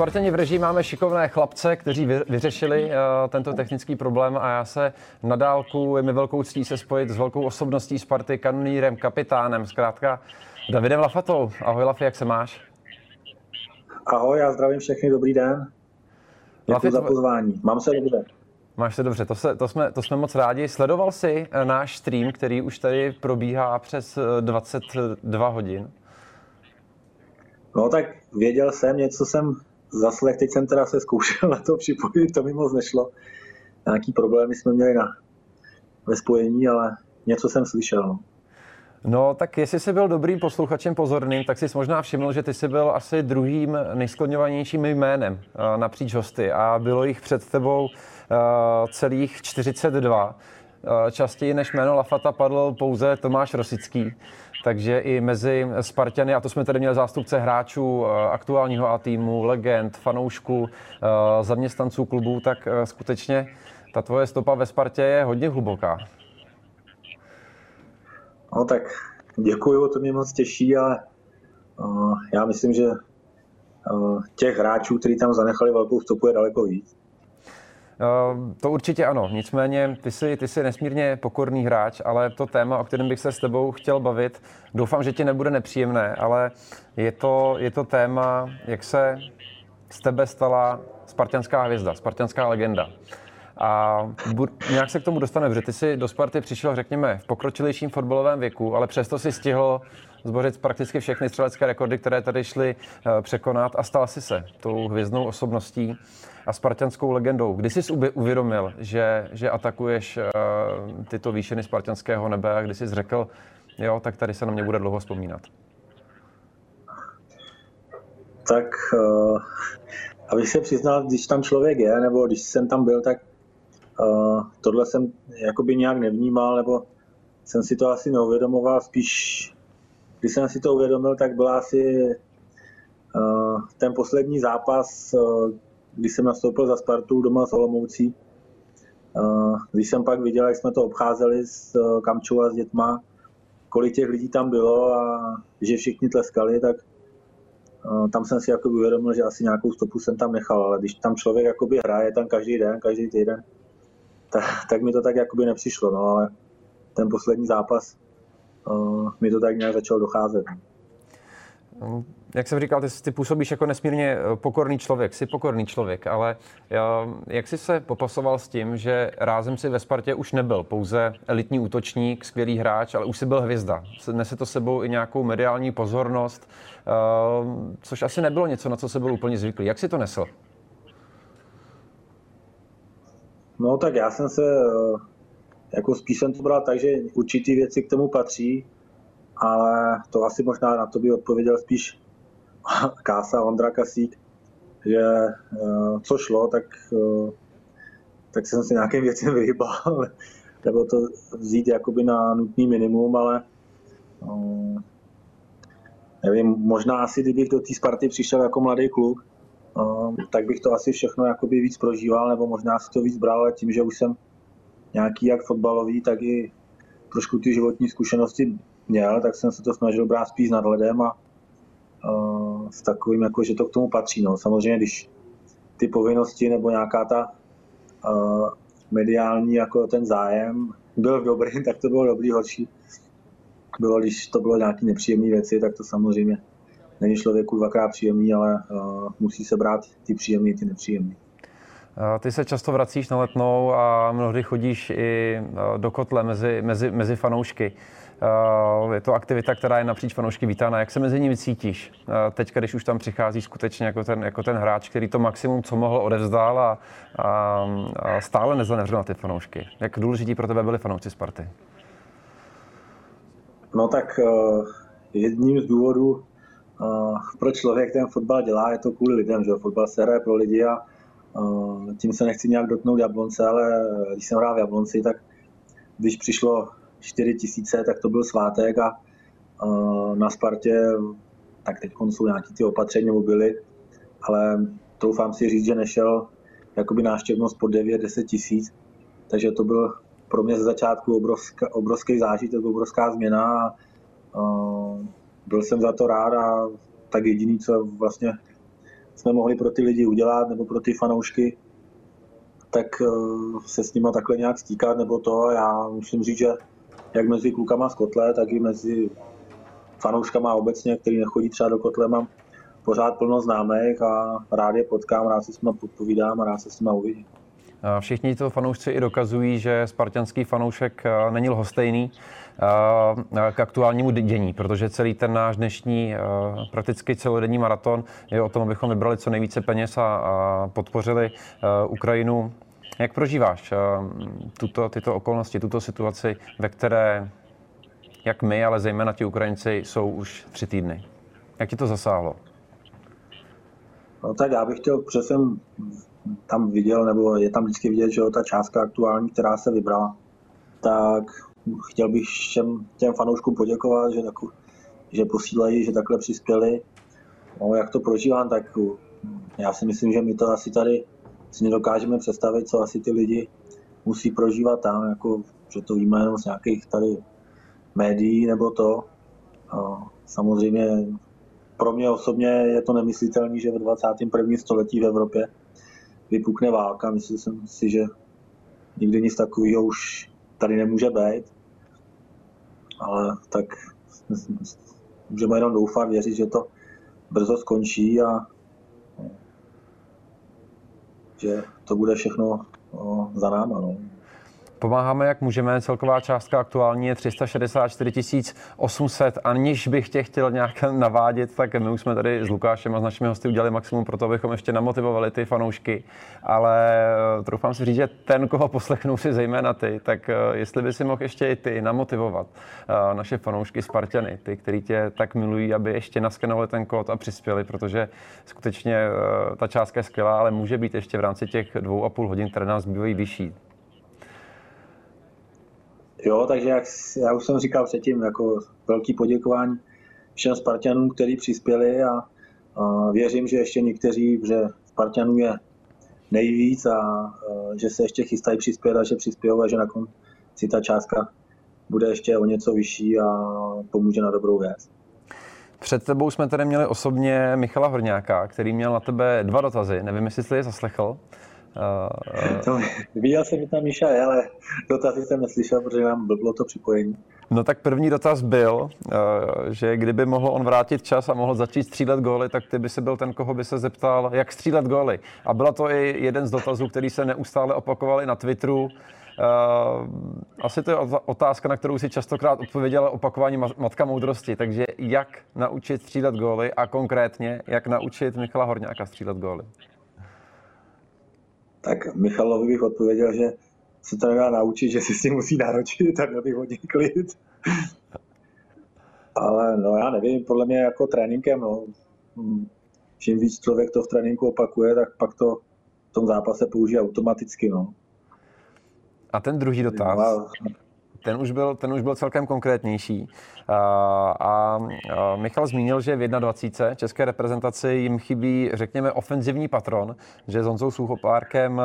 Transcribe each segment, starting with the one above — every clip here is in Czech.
Spartěni v režii máme šikovné chlapce, kteří vyřešili uh, tento technický problém a já se na dálku je mi velkou ctí se spojit s velkou osobností Sparty, kanonírem, kapitánem, zkrátka Davidem Lafatou. Ahoj Lafi, jak se máš? Ahoj, já zdravím všechny, dobrý den. Děkuji Lafi, za pozvání. Mám se dobře. Máš se dobře, to, se, to, jsme, to jsme moc rádi. Sledoval jsi eh, náš stream, který už tady probíhá přes 22 eh, hodin? No tak věděl jsem, něco jsem zaslech, teď jsem teda se zkoušel na to připojit, to mi moc nešlo. Nějaký problémy jsme měli na, ve spojení, ale něco jsem slyšel. No. No, tak jestli jsi byl dobrým posluchačem pozorným, tak jsi možná všiml, že ty jsi byl asi druhým nejskloňovanějším jménem eh, napříč hosty a bylo jich před tebou eh, celých 42. Eh, častěji než jméno Lafata padl pouze Tomáš Rosický. Takže i mezi Spartany, a to jsme tady měli zástupce hráčů aktuálního A týmu, legend, fanoušků, zaměstnanců klubů, tak skutečně ta tvoje stopa ve Spartě je hodně hluboká. No tak děkuju, to mě moc těší, ale já myslím, že těch hráčů, kteří tam zanechali velkou stopu, je daleko víc. To určitě ano, nicméně ty jsi, ty jsi nesmírně pokorný hráč, ale to téma, o kterém bych se s tebou chtěl bavit, doufám, že ti nebude nepříjemné, ale je to, je to téma, jak se z tebe stala spartianská hvězda, spartianská legenda. A nějak se k tomu dostane, protože ty jsi do Sparty přišel, řekněme, v pokročilejším fotbalovém věku, ale přesto si stihl zbořit prakticky všechny střelecké rekordy, které tady šly eh, překonat a stal si se tou hvězdnou osobností a spartianskou legendou. Kdy jsi uvědomil, že, že atakuješ uh, tyto výšiny spartianského nebe a kdy jsi řekl, jo, tak tady se na mě bude dlouho vzpomínat? Tak, uh, abych se přiznal, když tam člověk je, nebo když jsem tam byl, tak tohle jsem jakoby nějak nevnímal, nebo jsem si to asi neuvědomoval, spíš když jsem si to uvědomil, tak byl asi ten poslední zápas, když jsem nastoupil za Spartu doma s Olomoucí. Když jsem pak viděl, jak jsme to obcházeli s Kamčou a s dětma, kolik těch lidí tam bylo a že všichni tleskali, tak tam jsem si jako uvědomil, že asi nějakou stopu jsem tam nechal, ale když tam člověk jakoby hraje tam každý den, každý týden, tak, tak mi to tak jakoby nepřišlo, no ale ten poslední zápas uh, mi to tak nějak začalo docházet. Jak jsem říkal, ty, ty působíš jako nesmírně eh, pokorný člověk, jsi pokorný člověk, ale já, jak jsi se popasoval s tím, že rázem si ve Spartě už nebyl pouze elitní útočník, skvělý hráč, ale už si byl hvězda. Nese to sebou i nějakou mediální pozornost, uh, což asi nebylo něco, na co se byl úplně zvyklý. Jak si to nesl? No tak já jsem se, eh, jako spíš jsem to bral tak, že určitý věci k tomu patří, ale to asi možná na to by odpověděl spíš Kása Ondra Kasík, že eh, co šlo, tak, eh, tak jsem si nějakým věcem vyhýbal, nebo to vzít jakoby na nutný minimum, ale nevím, možná asi kdybych do té Sparty přišel jako mladý kluk, tak bych to asi všechno jakoby víc prožíval, nebo možná si to víc bral, ale tím, že už jsem nějaký jak fotbalový, tak i trošku ty životní zkušenosti měl, tak jsem se to snažil brát spíš nadhledem a uh, s takovým, jako, že to k tomu patří. No. Samozřejmě, když ty povinnosti nebo nějaká ta uh, mediální, jako ten zájem byl dobrý, tak to bylo dobrý, horší. Bylo, když to bylo nějaké nepříjemné věci, tak to samozřejmě není člověku dvakrát příjemný, ale uh, musí se brát ty příjemný, ty nepříjemný. Ty se často vracíš na letnou a mnohdy chodíš i eh, do kotle mezi, mezi, mezi fanoušky. Eh, je to aktivita, která je napříč fanoušky vítána. Jak se mezi nimi cítíš? Teď, když už tam přichází skutečně jako ten, jako ten hráč, který to maximum, co mohl, odevzdál a, a, a stále nezanevřel na ty fanoušky. Jak důležití pro tebe byli fanoušci Sparty? No tak jedním z důvodů, proč člověk ten fotbal dělá, je to kvůli lidem, že fotbal se hraje pro lidi a tím se nechci nějak dotknout Jablonce, ale když jsem hrál v Jablonci, tak když přišlo 4 tisíce, tak to byl svátek a na Spartě, tak teď jsou nějaký ty opatření nebo byly, ale doufám si říct, že nešel jakoby náštěvnost pod 9-10 tisíc, takže to byl pro mě ze začátku obrovská, obrovský zážitek, obrovská změna a byl jsem za to rád a tak jediný, co vlastně jsme mohli pro ty lidi udělat, nebo pro ty fanoušky, tak se s nima takhle nějak stýkat, nebo to. Já musím říct, že jak mezi klukama z kotle, tak i mezi fanouškama obecně, který nechodí třeba do kotle, mám pořád plno známých a rád je potkám, rád se s nimi povídám a rád se s nimi uvidím. Všichni to fanoušci i dokazují, že spartianský fanoušek není lhostejný k aktuálnímu dění, protože celý ten náš dnešní prakticky celodenní maraton je o tom, abychom vybrali co nejvíce peněz a podpořili Ukrajinu. Jak prožíváš tuto, tyto okolnosti, tuto situaci, ve které jak my, ale zejména ti Ukrajinci jsou už tři týdny? Jak ti to zasáhlo? No tak já bych chtěl, jsem tam viděl, nebo je tam vždycky vidět, že ta částka aktuální, která se vybrala, tak chtěl bych všem těm fanouškům poděkovat, že, taku, že posílají, že takhle přispěli. No, jak to prožívám, tak já si myslím, že my to asi tady si nedokážeme představit, co asi ty lidi musí prožívat tam, jako, že to víme jenom z nějakých tady médií nebo to. A samozřejmě pro mě osobně je to nemyslitelné, že ve 21. století v Evropě vypukne válka. Myslím jsem si, že nikdy nic takového už tady nemůže být. Ale tak můžeme jenom doufat, věřit, že to brzo skončí a že to bude všechno no, za náma. No. Pomáháme, jak můžeme. Celková částka aktuální je 364 800. Aniž bych tě chtěl nějak navádět, tak my už jsme tady s Lukášem a s našimi hosty udělali maximum pro to, abychom ještě namotivovali ty fanoušky. Ale eh, troufám si říct, že ten, koho poslechnou si zejména ty, tak eh, jestli by si mohl ještě i ty namotivovat eh, naše fanoušky Spartany, ty, kteří tě tak milují, aby ještě naskenovali ten kód a přispěli, protože skutečně ta částka je skvělá, ale může být ještě v rámci těch dvou a půl hodin, které nás zbývají vyšší. Jo, takže jak já už jsem říkal předtím, jako velký poděkování všem Spartanům, kteří přispěli a, a věřím, že ještě někteří, že Spartanů je nejvíc a, a že se ještě chystají přispět a že přispějí a že nakonec ta částka bude ještě o něco vyšší a pomůže na dobrou věc. Před tebou jsme tady měli osobně Michala Horňáka, který měl na tebe dva dotazy. Nevím, jestli jsi je zaslechl. To, viděl jsem, že tam Míša je, ale dotazy jsem neslyšel, protože nám bylo to připojení. No tak první dotaz byl, uh, že kdyby mohl on vrátit čas a mohl začít střílet góly, tak ty by se byl ten, koho by se zeptal, jak střílet góly. A byla to i jeden z dotazů, který se neustále opakoval i na Twitteru. Uh, asi to je otázka, na kterou si častokrát odpověděla opakování matka moudrosti. Takže jak naučit střílet góly a konkrétně, jak naučit Michala Horňáka střílet góly? Tak Michalovi bych odpověděl, že se to nedá naučit, že si si musí náročit a měl bych hodně klid. Ale no já nevím, podle mě jako tréninkem, no, čím víc člověk to v tréninku opakuje, tak pak to v tom zápase použije automaticky, no. A ten druhý dotaz. No, ten už byl, ten už byl celkem konkrétnější. A, a, Michal zmínil, že v 21. české reprezentaci jim chybí, řekněme, ofenzivní patron, že s Honzou Suchopárkem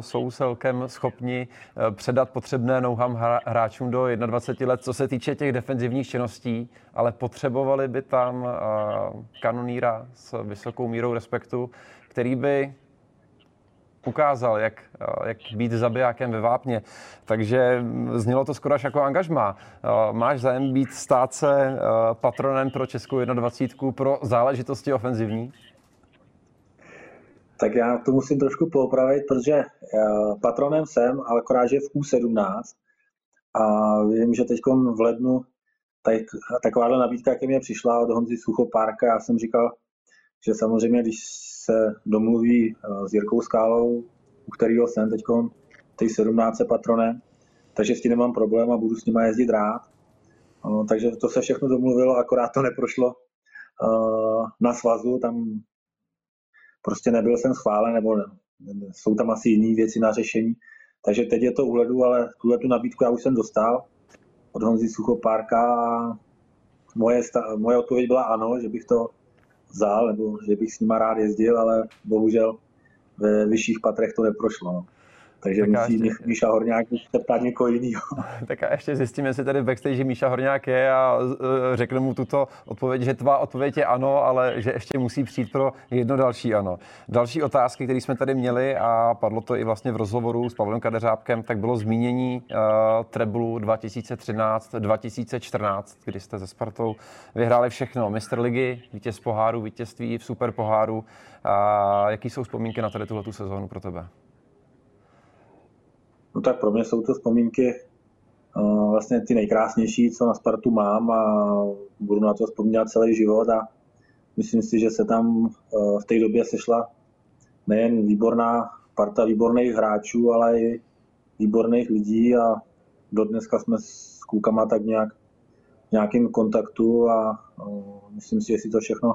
jsou celkem schopni předat potřebné nouham hráčům do 21 let, co se týče těch defenzivních činností, ale potřebovali by tam kanoníra s vysokou mírou respektu, který by ukázal, jak, eh, jak být zabijákem ve vápně. Takže znělo to skoro až jako angažma. Eh, máš zájem být stát se eh, patronem pro Českou 21 pro záležitosti ofenzivní? Tak já to musím trošku poopravit, protože patronem jsem, ale akorát, že v U17. A vím, že teď v lednu tak, takováhle nabídka ke mně přišla od Honzy Suchopárka. Já jsem říkal, že samozřejmě, když se domluví eh, s Jirkou Skálou, u kterého jsem teď ty 17 patronem, takže s tím nemám problém a budu s nima jezdit rád. No, takže to se všechno domluvilo, akorát to neprošlo uh, na svazu, tam prostě nebyl jsem schválen, nebo ne, jsou tam asi jiné věci na řešení. Takže teď je to u ledu, ale tuhle tu nabídku já už jsem dostal od Honzy Suchopárka moje, moje odpověď byla ano, že bych to vzal, nebo že bych s nima rád jezdil, ale bohužel ve vyšších patrech to neprošlo. Takže tak musí ještě... Míša Horňák se ptát někoho jiného. tak a ještě zjistíme, jestli tady v backstage Míša Horňák je a e, řekne mu tuto odpověď, že tvá odpověď je ano, ale že ještě musí přijít pro jedno další ano. Další otázky, které jsme tady měli a padlo to i vlastně v rozhovoru s Pavlem Kadeřábkem, tak bylo zmínění uh, Treblu 2013-2014, kdy jste se Spartou vyhráli všechno. Mistr ligy, vítěz poháru, vítězství v super poháru. A jaký jsou vzpomínky na tady tuhle sezónu pro tebe? No tak pro mě jsou to vzpomínky uh, vlastně ty nejkrásnější, co na Spartu mám a budu na to vzpomínat celý život a myslím si, že se tam uh, v té době sešla nejen výborná parta výborných hráčů, ale i výborných lidí a do dneska jsme s klukama tak nějak v nějakém kontaktu a uh, myslím si, že si to všechno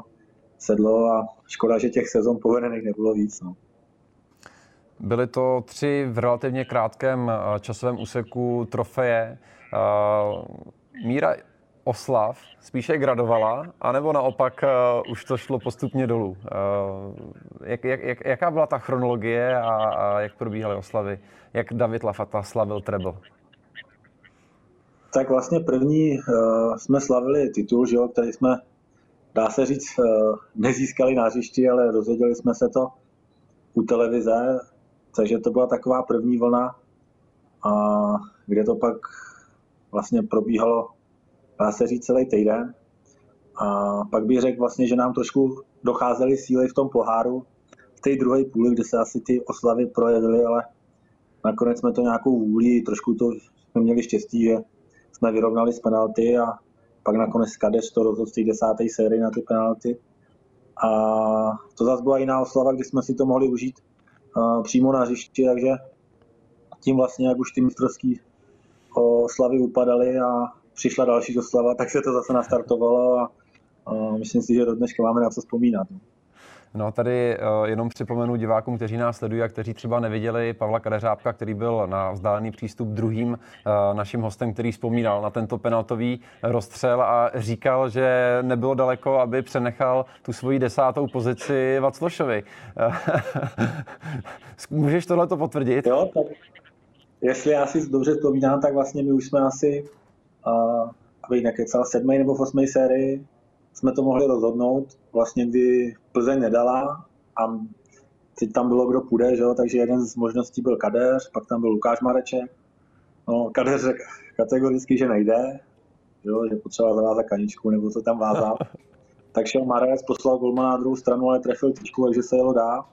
sedlo a škoda, že těch sezon povedených nebylo víc. No. Byly to tři v relativně krátkém eh, časovém úseku trofeje. Eh, míra oslav spíše gradovala, anebo naopak uh, už to šlo postupně dolů? Jak, jak, jak, jaká byla ta chronologie a, a jak probíhaly oslavy? Jak David Lafata slavil treble? Tak vlastně první uh, jsme slavili titul, že jo, který jsme, dá se říct, uh, nezískali na hřišti, ale rozhodili jsme se to u televize takže to byla taková první vlna, a kde to pak vlastně probíhalo, dá se říct, celý týden. A pak bych řekl vlastně, že nám trošku docházely síly v tom poháru, v té druhé půli, kde se asi ty oslavy projevily, ale nakonec jsme to nějakou vůli, trošku to jsme měli štěstí, že jsme vyrovnali z penalty a pak nakonec Kadeř to rozhodl v té desáté sérii na ty penalty. A to zase byla jiná oslava, kdy jsme si to mohli užít přímo na hřišti, takže tím vlastně, jak už ty mistrovský oslavy upadaly a přišla další oslava, tak se to zase nastartovalo a, a myslím si, že do dneška máme na co vzpomínat. No tady uh, jenom připomenu divákům, kteří nás sledují a kteří třeba neviděli Pavla Kadeřábka, který byl na vzdálený přístup druhým uh, naším hostem, který vzpomínal na tento penaltový rozstřel a říkal, že nebylo daleko, aby přenechal tu svoji desátou pozici Vaclošovi. Můžeš tohle to potvrdit? Jo, tak jestli já si dobře vzpomínám, tak vlastně my už jsme asi, uh, abych nekecal, sedmý nebo v osmé sérii jsme to mohli rozhodnout, vlastně kdy Plzeň nedala a teď tam bylo, kdo půjde, že jo? takže jeden z možností byl Kadeř, pak tam byl Lukáš Mareček. No, Kadeř řekl kategoricky, že nejde, že, jo? že potřeba zavázat kaničku nebo co tam vázal. tak šel Marec, poslal golmana na druhou stranu, ale trefil tyčku, takže se jelo dá.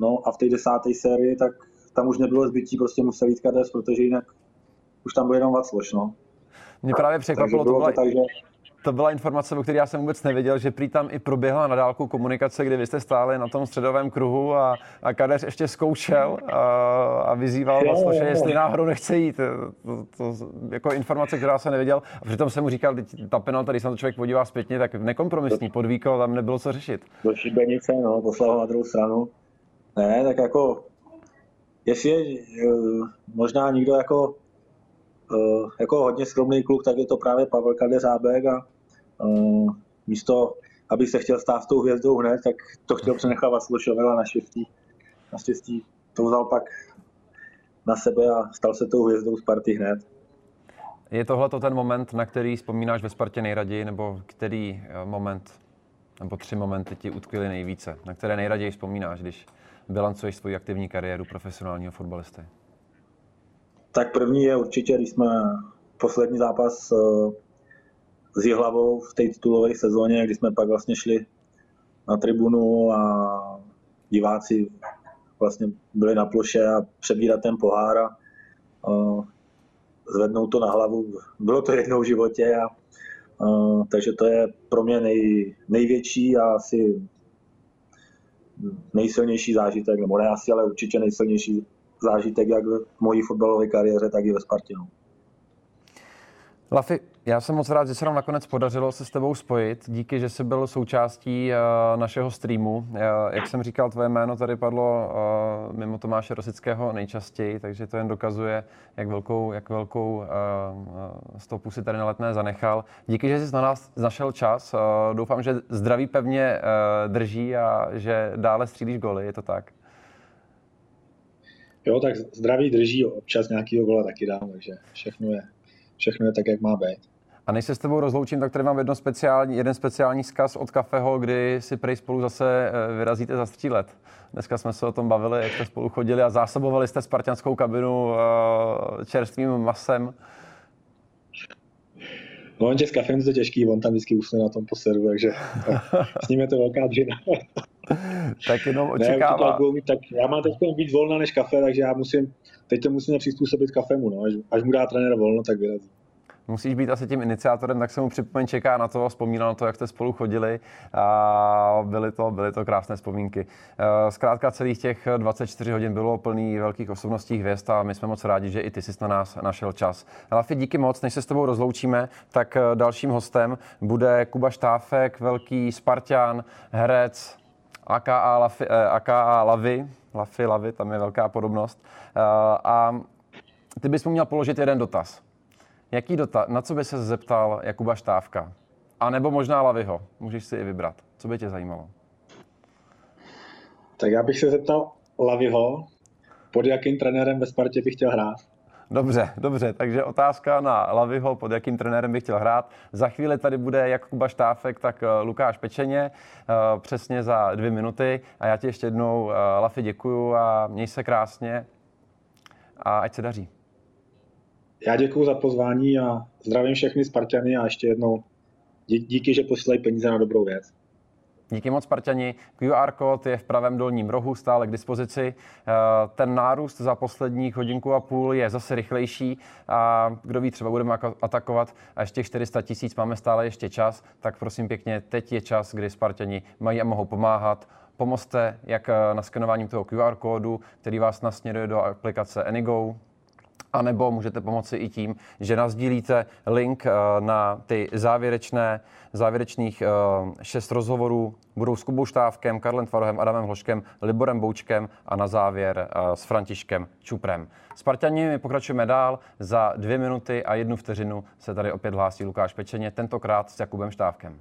No a v té desáté sérii, tak tam už nebylo zbytí, prostě musel jít Kadeř, protože jinak už tam byl jenom Vacloš, no. Mě právě překvapilo, to, byla, to tak, že to byla informace, o které já jsem vůbec nevěděl, že prý tam i proběhla na dálku komunikace, kdy vy jste stáli na tom středovém kruhu a, a Kadeř ještě zkoušel a, a vyzýval vlastně, že jestli náhodou nechce jít. To, to, jako informace, která jsem nevěděl. A přitom jsem mu říkal, ta penalta, když se na to člověk podívá zpětně, tak nekompromisní, podvíko, tam nebylo co řešit. Do šibenice, no, poslal ho na druhou stranu. Ne, tak jako, jestli je uh, možná někdo jako uh, jako hodně skromný kluk, tak je to právě Pavel Kadeřábek a Eh, místo, aby se chtěl stát s tou hvězdou hned, tak to chtěl přenechávat Slošové, ale naštěstí, naštěstí to vzal pak na sebe a stal se tou hvězdou Sparty hned. Je tohle to ten moment, na který vzpomínáš ve Spartě nejraději, nebo který eh, moment, nebo tři momenty ti utkvěly nejvíce, na které nejraději vzpomínáš, když bilancuješ svoji aktivní kariéru profesionálního fotbalisty? Tak první je určitě, když jsme poslední zápas eh, s Jihlavou v té titulové sezóně, kdy jsme pak vlastně šli na tribunu a diváci vlastně byli na ploše a přebírat ten pohár a, zvednout to na hlavu. Bylo to jednou v životě a, a takže to je pro mě nej, největší a asi nejsilnější zážitek, nebo ne asi, ale určitě nejsilnější zážitek jak v mojí fotbalové kariéře, tak i ve Spartě. Lafi, já jsem moc rád, že se nám nakonec podařilo se s tebou spojit. Díky, že jsi byl součástí uh, našeho streamu. Uh, jak jsem říkal, tvoje jméno tady padlo uh, mimo Tomáše Rosického nejčastěji, takže to jen dokazuje, jak velkou, jak velkou uh, stopu si tady na letné zanechal. Díky, že jsi na nás našel čas. Uh, doufám, že zdraví pevně uh, drží a že dále střílíš goly, je to tak? Jo, tak zdraví drží, občas nějakýho gola taky dám, takže všechno je, všechno je tak, jak má být. A než se s tebou rozloučím, tak tady mám jedno speciální, jeden speciální vzkaz od Kafeho, kdy si prej spolu zase eh, vyrazíte zastřílet. Dneska jsme se o tom bavili, jak jste spolu chodili a zásobovali jste spartianskou kabinu eh, čerstvým masem. No, on s kafem je to těžký, on tam vždycky usne na tom posedu, takže s ním je to velká dřina. tak jenom očekává. Ne, tak já mám teď víc volna než kafe, takže já musím, teď to musím přizpůsobit kafemu, no. až, až mu dá trenér volno, tak vyrazí musíš být asi tím iniciátorem, tak se mu připomeň čeká na to a vzpomínal na to, jak jste spolu chodili a byly to, byly to krásné vzpomínky. Eh, zkrátka celých těch 24 hodin bylo plný velkých osobností hvězd a my jsme moc rádi, že i ty jsi na nás našel čas. Lafi, díky moc, než se s tebou rozloučíme, tak eh, dalším hostem bude Kuba Štáfek, velký Spartan, herec, AKA, eh, AKA Lavy, Lafi, Lavy, tam je velká podobnost. A ty bys mu měl položit jeden dotaz. Jaký dotaz, na co by se zeptal Jakuba Štávka? A nebo možná Laviho. Můžeš si i vybrat. Co by tě zajímalo? Tak já bych se zeptal Laviho, pod jakým trenérem ve Spartě bych chtěl hrát. Dobře, dobře, takže otázka na Laviho, pod jakým trenérem bych chtěl hrát. Za chvíli tady bude jak Kuba Štáfek, tak eh, Lukáš Pečeně, eh, přesně za dvě minuty. A já ti ještě jednou, eh, Lafi, děkuju a měj se krásně a ať se daří. Já děkuji za pozvání a zdravím všechny Spartany a ještě jednou díky, že posílají peníze na dobrou věc. Díky moc, Spartani. QR kód je v pravém dolním rohu stále k dispozici. Eh, ten nárůst za posledních hodinku a půl je zase rychlejší a kdo ví, třeba budeme atakovat a ještě 400 tisíc máme stále ještě čas, tak prosím pěkně, teď je čas, kdy Spartani mají a mohou pomáhat. Pomozte jak na skenováním toho QR kódu, který vás nasměruje do aplikace Anygo, a nebo můžete pomoci i tím, že nazdílíte link eh, na ty závěrečné, závěrečných eh, šest rozhovorů. Budou s Kubou Štávkem, Karlem Tvarohem, Adamem Hloškem, Liborem Boučkem a na závěr eh, s Františkem Čuprem. Spartani, my pokračujeme dál. Za dvě minuty a jednu vteřinu se tady opět hlásí Lukáš Pečeně, tentokrát s Jakubem Štávkem.